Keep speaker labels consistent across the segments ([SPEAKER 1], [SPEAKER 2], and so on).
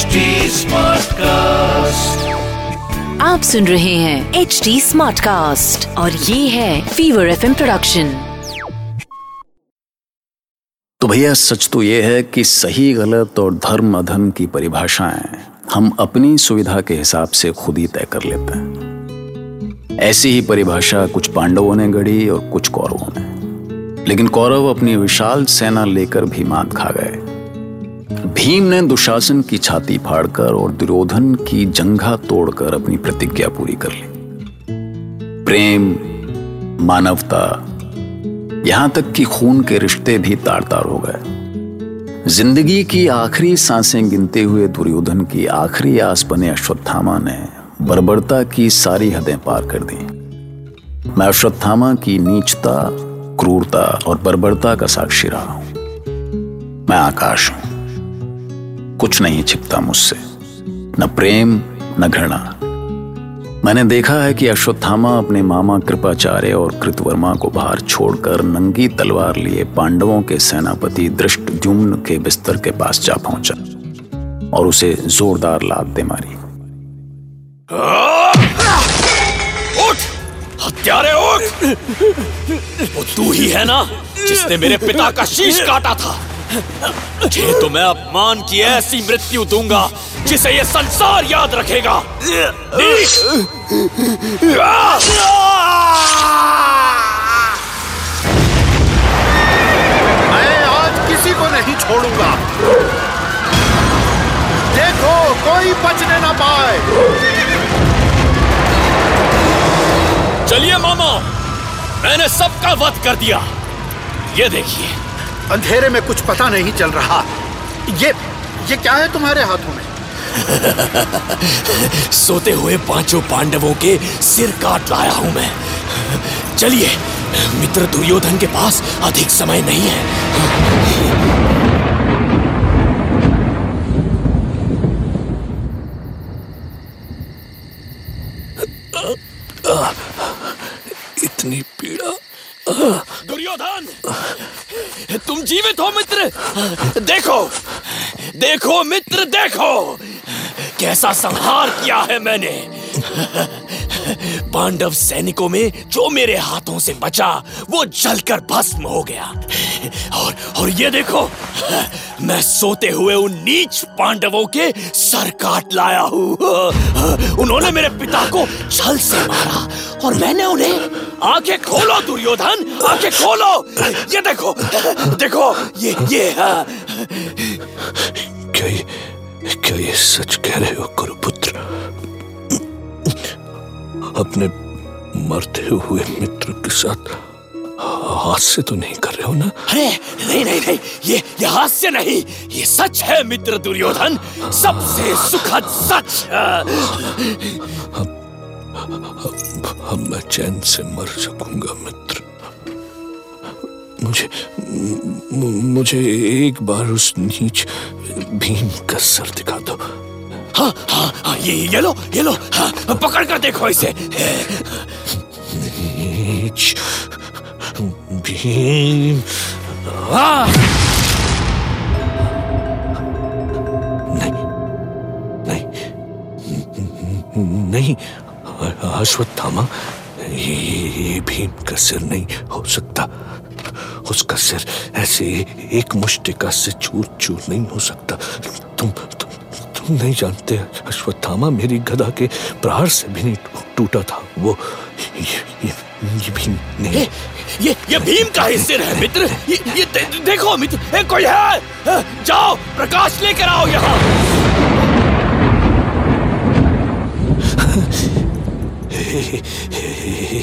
[SPEAKER 1] HD Smartcast.
[SPEAKER 2] आप सुन रहे हैं एच डी स्मार्ट कास्ट और ये है फीवर एफ़ प्रोडक्शन
[SPEAKER 3] तो भैया सच तो ये है कि सही गलत और धर्म अधर्म की परिभाषाएँ हम अपनी सुविधा के हिसाब से खुद ही तय कर लेते हैं। ऐसी ही परिभाषा कुछ पांडवों ने गढ़ी और कुछ कौरवों ने। लेकिन कौरव अपनी विशाल सेना लेकर भी मात खा गए। भीम ने दुशासन की छाती फाड़कर और दुर्योधन की जंघा तोड़कर अपनी प्रतिज्ञा पूरी कर ली। प्रेम, मानवता, यहाँ तक कि खून के रिश्ते भी तार तार हो गए। ज़िंदगी की आखिरी साँसें गिनते हुए दुर्योधन की आखिरी आस बने अश्वत्थामा ने बर्बरता की सारी हदें पार कर दी। मैं अश्वत्थामा की नीचता, क्रूरता और बर्बरता का साक्षी रहा हूँ। मैं आकाश हूँ। कुछ नहीं छिपता मुझसे। न प्रेम, न घृणा। मैंने देखा है कि अश्वत्थामा अपने मामा कृपाचार्य और कृतवर्मा को बाहर छोड़कर नंगी तलवार लिए पांडवों के सेनापति दृष्ट जुम्न के बिस्तर के पास जा पहुँचा और उसे जोरदार लात दे मारी।
[SPEAKER 4] उठ! हत्यारे, उठ! वो तू ही है ना जिसने मेरे पिता का शीश काटा था। तो मैं अपमान की ऐसी मृत्यु दूँगा जिसे ये संसार याद रखेगा।
[SPEAKER 5] मैं आज किसी को नहीं छोड़ूँगा। देखो कोई बचने ना पाए।
[SPEAKER 4] चलिए मामा मैंने सबका वध कर दिया। ये देखिए।
[SPEAKER 5] अंधेरे में कुछ पता नहीं चल रहा। ये ये क्या है तुम्हारे हाथों में?
[SPEAKER 4] सोते हुए पाँचों पांडवों के सिर काट लाया हूँ मैं। चलिए मित्र दुर्योधन के पास अधिक समय नहीं है।
[SPEAKER 6] इतनी पीड़ा।
[SPEAKER 4] दुर्योधन! तुम जीवित हो, मित्र। देखो देखो, मित्र, देखो। कैसा संहार किया है मैंने। पांडव सैनिकों में जो मेरे हाथों से बचा, वो जलकर भस्म हो गया। और और ये देखो, मैं सोते हुए उन नीच पांडवों के सर काट लाया हूँ। उन्होंने मेरे पिता को छल से मारा, और मैंने उन्हें आँखें खोलो, दुर्योधन। आँखें खोलो। ये देखो देखो ये ये हाँ।
[SPEAKER 6] क्या ये क्या ये सच कह रहे हो गुरुपुत्र अपने मरते हुए मित्र के साथ हास्य तो नहीं कर रहे हो ना?
[SPEAKER 4] अरे नहीं नहीं नहीं ये ये हास्य नहीं। ये सच है मित्र दुर्योधन। सबसे सुखद सच।
[SPEAKER 6] अब मैं चैन से मर सकूँगा मित्र। मुझे मुझे एक बार उस नीच भीम का सर दिखा दो।
[SPEAKER 4] हाँ हाँ हाँ ये ये लो ये लो हाँ, पकड़ कर देखो इसे।
[SPEAKER 6] नीच भीम।
[SPEAKER 4] हाँ।
[SPEAKER 6] नहीं नहीं अश्वत्थामा ये ये भीम का सिर नहीं हो सकता। उसका सिर ऐसे एक मुष्टिका से चूर चूर नहीं हो सकता तुम तुम तुम नहीं जानते अश्वत्थामा मेरी गदा के प्रहार से भी नहीं टूटा था वो ये, ये, ये भीम नहीं
[SPEAKER 4] ये ये ये भीम का ही सिर है मित्र ये, ये दे, देखो मित्र ए, कोई है जाओ प्रकाश लेकर आओ यहाँ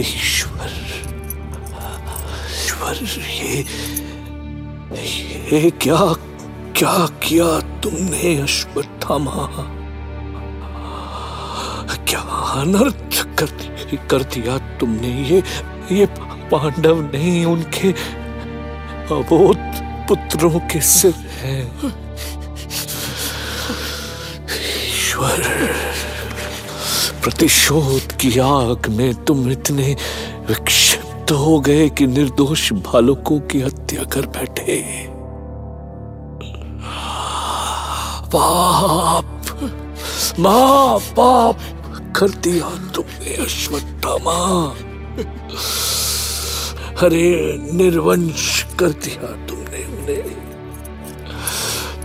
[SPEAKER 6] ईश्वर ईश्वर ये ये क्या क्या किया तुमने अश्वत्थामा? क्या अनर्थ कर, कर दिया तुमने ये ये पांडव नहीं उनके अबोध पुत्रों के सिर हैं। ईश्वर प्रतिशोध की आग में तुम इतने विक्षिप्त हो गए कि निर्दोष बालकों की हत्या कर बैठे पाप महा पाप कर दिया तुमने, अश्वत्थामा। अरे, निर्वंश कर दिया तुमने उन्हें।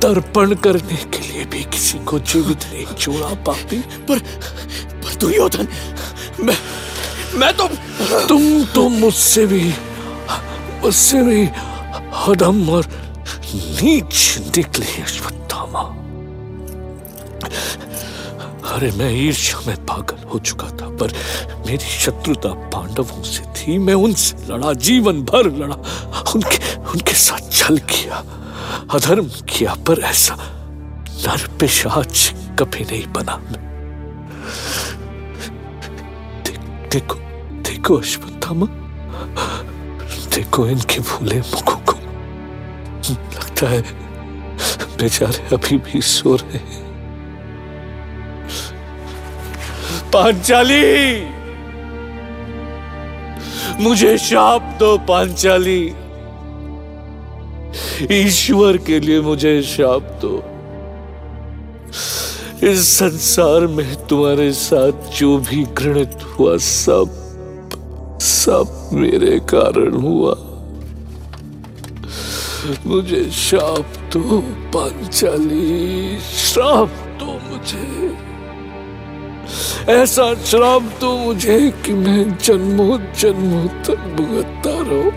[SPEAKER 6] तर्पण करने के लिए भी किसी को जीवित नहीं छोड़ा, पापी।
[SPEAKER 4] पर पर दुर्योधन, मैं मैं तो
[SPEAKER 6] तुम तो मुझसे भी मुझसे भी हदम और नीच निकले, अश्वत्थामा। अरे, मैं ईर्ष्या में पागल हो चुका था, पर मेरी शत्रुता पांडवों से थी। मैं उनसे लड़ा, जीवन भर लड़ा, उनके उनके साथ छल किया, अधर्म किया, पर ऐसा नर पिशाच कभी नहीं बना। मैं देखो देखो अश्वत्थामा देखो इनके भूले मुखों को लगता है बेचारे अभी भी सो रहे हैं पांचाली मुझे शाप दो पांचाली ईश्वर के लिए मुझे शाप दो इस संसार में तुम्हारे साथ जो भी घृणित हुआ सब सब मेरे कारण हुआ। मुझे शाप दो, पांचाली, श्राप दो मुझे। ऐसा श्राप दो मुझे कि मैं जन्मों जन्मों तक भुगतता रहूँ।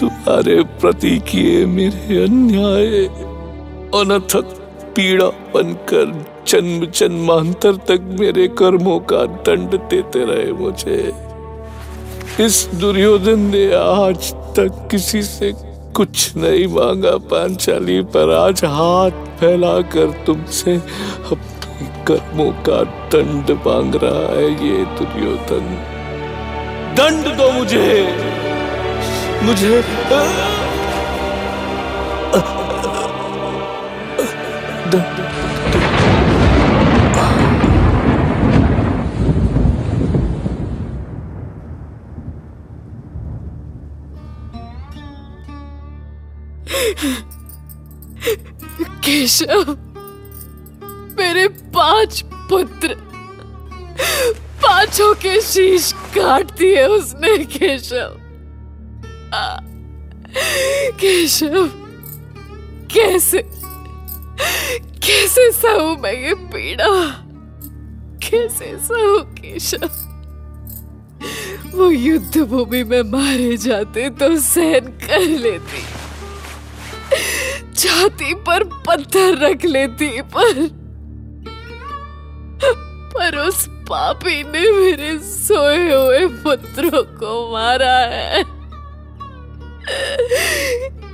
[SPEAKER 6] तुम्हारे प्रति किए मेरे अन्याय, अनथक पीड़ा बनकर जन्म जन्मांतर तक मेरे कर्मों का दंड देते रहे मुझे। इस दुर्योधन ने आज तक किसी से कुछ नहीं मांगा, पांचाली, पर आज हाथ फैलाकर तुमसे अपने कर्मों का दंड मांग रहा है ये दुर्योधन। दंड दो मुझे। मुझे दंड
[SPEAKER 1] केशव, मेरे पाँच पुत्र। पाँचों के शीश काट दिए उसने, केशव। केशव, कैसे कैसे सहूं मैं ये पीड़ा? कैसे सहूं केशव? वो युद्ध भूमि में मारे जाते तो सहन कर लेती। छाती पर पत्थर रख लेती पर पर उस पापी ने मेरे सोए हुए पुत्रों को मारा है।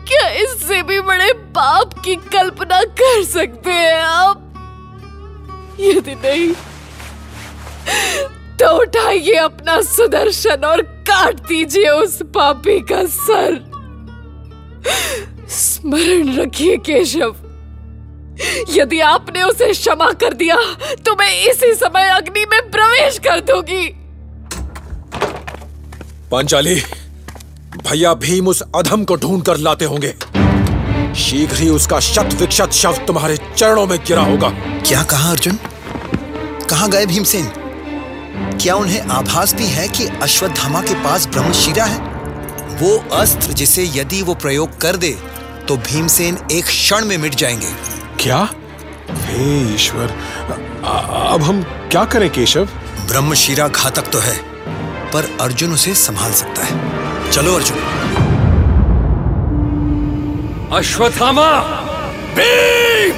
[SPEAKER 1] क्या इससे भी बड़े पाप की कल्पना कर सकते हैं आप? यदि नहीं तो उठाइए अपना सुदर्शन और काट दीजिए उस पापी का सर। स्मरण रखिए केशव। यदि आपने उसे क्षमा कर दिया तो मैं इसी समय अग्नि में प्रवेश कर दूँगी।
[SPEAKER 7] पांचाली भैया भीम उस अधम को ढूंढ कर लाते होंगे। शीघ्र ही उसका शत विक्षत शव तुम्हारे चरणों में गिरा होगा।
[SPEAKER 8] क्या कहा अर्जुन? कहा गए भीमसेन? क्या उन्हें आभास भी है कि अश्वत्थामा के पास ब्रह्मशिरा है? वो अस्त्र जिसे यदि वो प्रयोग कर दे तो भीमसेन एक क्षण में मिट जाएँगे।
[SPEAKER 9] क्या? हे ईश्वर अब हम क्या करें केशव?
[SPEAKER 8] ब्रह्मशिरा घातक तो है पर अर्जुन उसे संभाल सकता है। चलो अर्जुन।
[SPEAKER 4] अश्वत्थामा! भीम!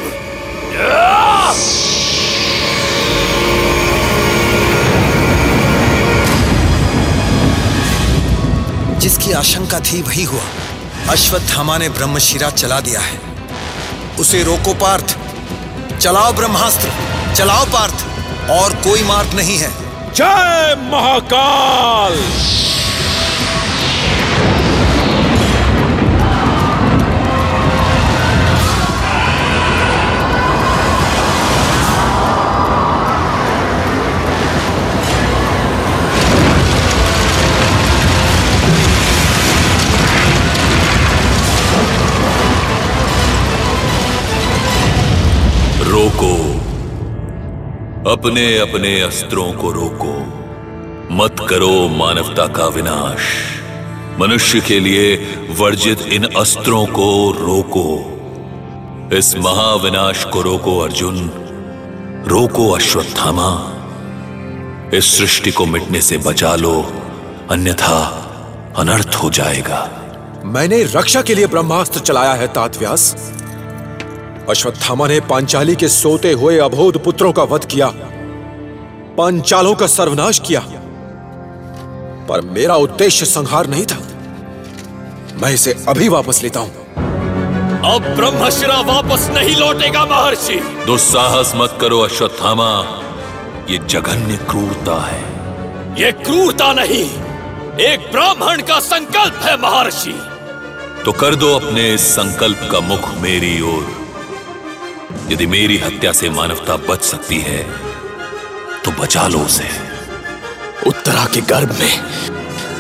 [SPEAKER 8] जिसकी आशंका थी वही हुआ। अश्वत्थामा ने ब्रह्मशिरा चला दिया है। उसे रोको पार्थ। चलाओ ब्रह्मास्त्र। चलाओ पार्थ। और कोई मार्ग नहीं है।
[SPEAKER 6] जय महाकाल!
[SPEAKER 10] अपने अपने अस्त्रों को रोको। मत करो मानवता का विनाश। मनुष्य के लिए वर्जित इन अस्त्रों को रोको। इस महाविनाश को रोको अर्जुन। रोको अश्वत्थामा। इस सृष्टि को मिटने से बचा लो। अन्यथा अनर्थ हो जाएगा।
[SPEAKER 7] मैंने रक्षा के लिए ब्रह्मास्त्र चलाया है तात व्यास अश्वत्थामा ने पांचाली के सोते हुए अबोध पुत्रों का वध किया। पांचालों का सर्वनाश किया। पर मेरा उद्देश्य संहार नहीं था। मैं इसे अभी वापस लेता हूँ।
[SPEAKER 4] अब ब्रह्मशिरा वापस नहीं लौटेगा महर्षि।
[SPEAKER 10] दुस्साहस मत करो अश्वत्थामा। ये जघन्य क्रूरता है।
[SPEAKER 4] ये क्रूरता नहीं एक ब्राह्मण का संकल्प है महर्षि।
[SPEAKER 10] तो कर दो अपने इस संकल्प का मुख मेरी ओर। यदि मेरी हत्या से मानवता बच सकती है तो बचा लो उसे।
[SPEAKER 4] उत्तरा के गर्भ में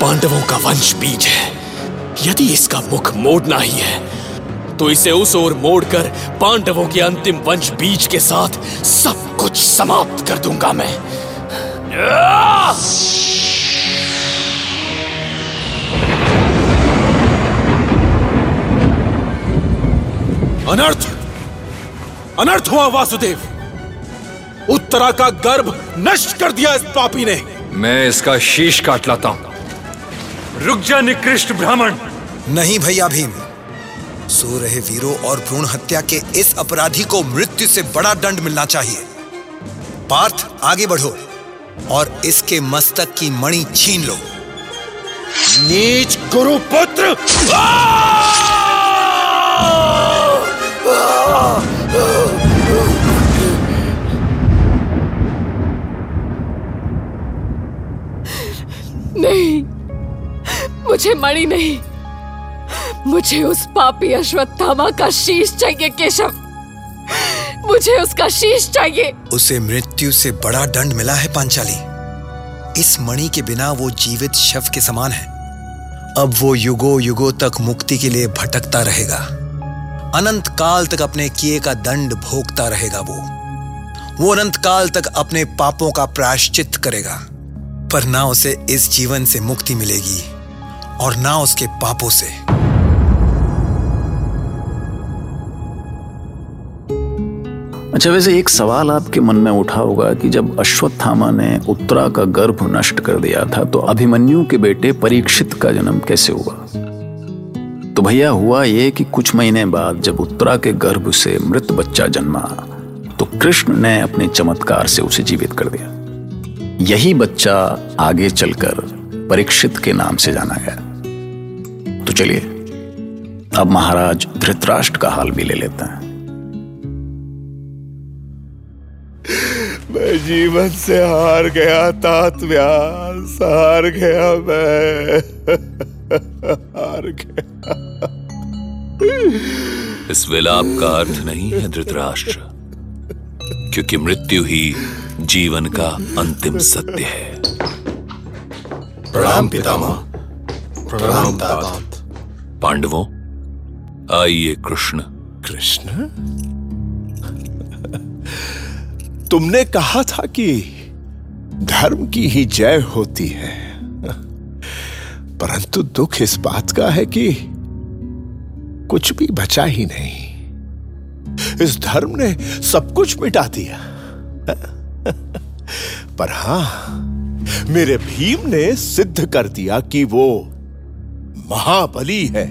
[SPEAKER 4] पांडवों का वंश बीज है। यदि इसका मुख मोड़ना ही है तो इसे उस ओर मोड़कर पांडवों के अंतिम वंश बीज के साथ सब कुछ समाप्त कर दूँगा मैं।
[SPEAKER 7] अनर्थ! अनर्थ हुआ वासुदेव! उत्तरा का गर्भ नष्ट कर दिया इस पापी ने।
[SPEAKER 11] मैं इसका शीश काट लाता हूँ। रुक जा निकृष्ट ब्राह्मण।
[SPEAKER 8] नहीं भैया भीम। सो रहे वीरों और भ्रूण हत्या के इस अपराधी को मृत्यु से बड़ा दंड मिलना चाहिए। पार्थ आगे बढ़ो और इसके मस्तक की मणि छीन लो।
[SPEAKER 7] नीच गुरुपुत्र
[SPEAKER 1] मुझे मणि नहीं। मुझे उस पापी अश्वत्थामा का शीश चाहिए, केशव। मुझे उसका शीश चाहिए।
[SPEAKER 8] उसे मृत्यु से बड़ा दंड मिला है, पांचाली। इस मणि के बिना वो जीवित शव के समान है। अब वो युगो युगो तक मुक्ति के लिए भटकता रहेगा। अनंत काल तक अपने किए का दंड भोगता रहेगा वो। वो अनंत काल तक अपने पापों का प्रायश्चित करेगा। पर ना उसे इस जीवन से मुक्ति मिलेगी। और ना उसके पापों से।
[SPEAKER 3] अच्छा वैसे एक सवाल आपके मन में उठा होगा कि जब अश्वत्थामा ने उत्तरा का गर्भ नष्ट कर दिया था तो अभिमन्यु के बेटे परीक्षित का जन्म कैसे हुआ? तो भैया, हुआ ये कि कुछ महीने बाद जब उत्तरा के गर्भ से मृत बच्चा जन्मा तो कृष्ण ने अपने चमत्कार से उसे जीवित कर दिया। यही बच्चा आगे चलकर परीक्षित के नाम से जाना गया। चलिए। अब महाराज धृतराष्ट्र का हाल भी ले लेते हैं।
[SPEAKER 12] मैं जीवन से हार गया तात व्यास हार गया मैं। हार गया।
[SPEAKER 10] इस विलाप का अर्थ नहीं है धृतराष्ट्र क्योंकि मृत्यु ही जीवन का अंतिम सत्य है।
[SPEAKER 13] प्रणाम पितामह। प्रणाम तात।
[SPEAKER 10] पांडवों। आइए कृष्ण।
[SPEAKER 12] कृष्ण? तुमने कहा था कि धर्म की ही जय होती है। परंतु दुख इस बात का है कि कुछ भी बचा ही नहीं। इस धर्म ने सब कुछ मिटा दिया। पर हाँ, मेरे भीम ने सिद्ध कर दिया कि वो महाबली है।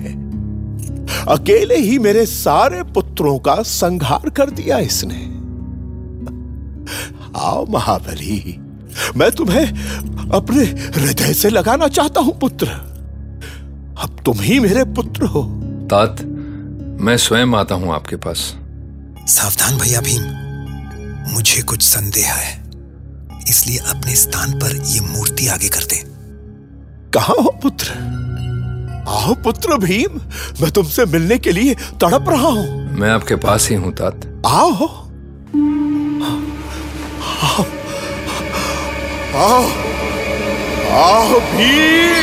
[SPEAKER 12] अकेले ही मेरे सारे पुत्रों का संहार कर दिया इसने। आओ महाबली मैं तुम्हें अपने हृदय से लगाना चाहता हूँ पुत्र। अब तुम ही मेरे पुत्र हो।
[SPEAKER 11] तात मैं स्वयं आता हूँ आपके पास।
[SPEAKER 8] सावधान भैया भीम मुझे कुछ संदेह है। इसलिए अपने स्थान पर यह मूर्ति आगे कर दे।
[SPEAKER 12] कहा हो पुत्र? आओ पुत्र भीम मैं तुमसे मिलने के लिए तड़प रहा हूँ।
[SPEAKER 11] मैं आपके पास ही हूँ तात।
[SPEAKER 12] आओ आओ आओ आओ भीम।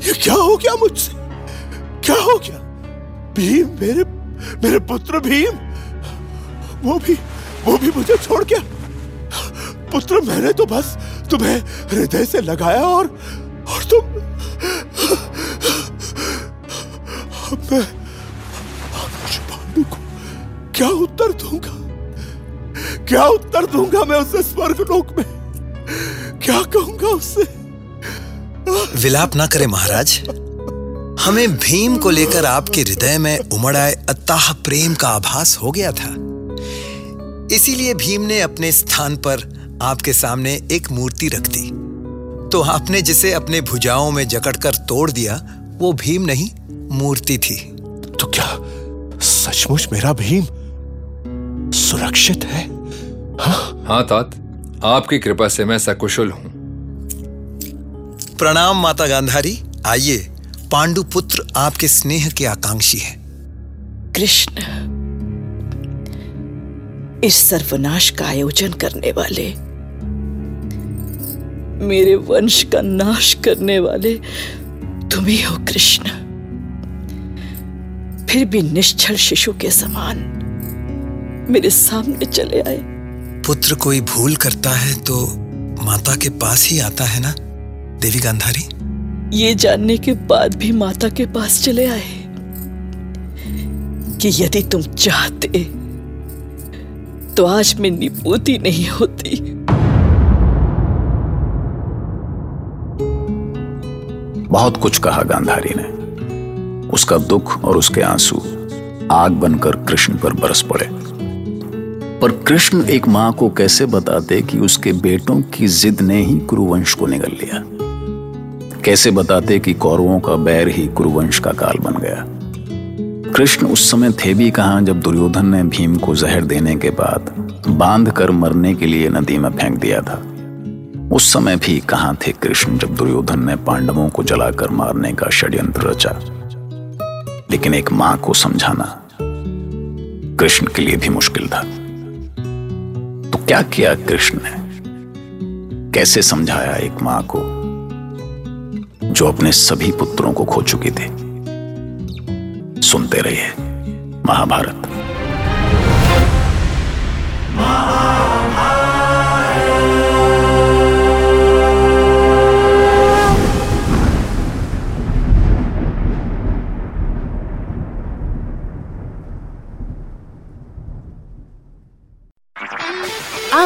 [SPEAKER 12] ये क्या हो गया मुझसे? क्या हो गया? भीम मेरे मेरे पुत्र भीम, वो भी वो भी मुझे छोड़ गया। पुत्र मैंने तो बस तुम्हें हृदय से लगाया और और तुम, अब मैं पांडु को क्या उत्तर दूँगा? क्या उत्तर दूँगा मैं उसे स्वर्ग लोक में? क्या कहूँगा उससे
[SPEAKER 8] विलाप ना करें महाराज। हमें भीम को लेकर आपके हृदय में उमड़ आए अताह प्रेम का आभास हो गया था। इसीलिए भीम ने अपने स्थान पर आपके सामने एक मूर्ति रख दी। तो आपने जिसे अपने भुजाओं में जकड़कर तोड़ दिया वो भीम नहीं मूर्ति थी।
[SPEAKER 12] तो क्या सचमुच मेरा भीम सुरक्षित है?
[SPEAKER 11] हाँ, हाँ तात। आपकी कृपा से मैं सकुशल हूँ।
[SPEAKER 8] प्रणाम माता गांधारी। आइए पांडु पुत्र आपके स्नेह के आकांक्षी है।
[SPEAKER 14] कृष्ण इस सर्वनाश का आयोजन करने वाले मेरे वंश का नाश करने वाले तुम ही हो कृष्ण। फिर भी निश्चल शिशु के समान मेरे सामने चले आए।
[SPEAKER 8] पुत्र कोई भूल करता है तो माता के पास ही आता है ना देवी गांधारी?
[SPEAKER 14] ये जानने के बाद भी माता के पास चले आए कि यदि तुम चाहते तो आज मैं निपूती नहीं होती।
[SPEAKER 3] बहुत कुछ कहा गांधारी ने। उसका दुख और उसके आँसू आग बनकर कृष्ण पर बरस पड़े। पर कृष्ण एक माँ को कैसे बताते कि उसके बेटों की जिद ने ही कुरुवंश को निगल लिया? कैसे बताते कि कौरवों का बैर ही कुरुवंश का काल बन गया? कृष्ण उस समय थे भी कहा जब दुर्योधन ने भीम को जहर देने के बाद बाँध कर मरने के लिए नदी में फेंक दिया था। उस समय भी कहाँ थे कृष्ण जब दुर्योधन ने पांडवों को जलाकर मारने का षड्यंत्र रचा। लेकिन एक माँ को समझाना कृष्ण के लिए भी मुश्किल था। क्या किया कृष्ण ने? कैसे समझाया एक माँ को, जो अपने सभी पुत्रों को खो चुकी थी? सुनते रहिए, महाभारत।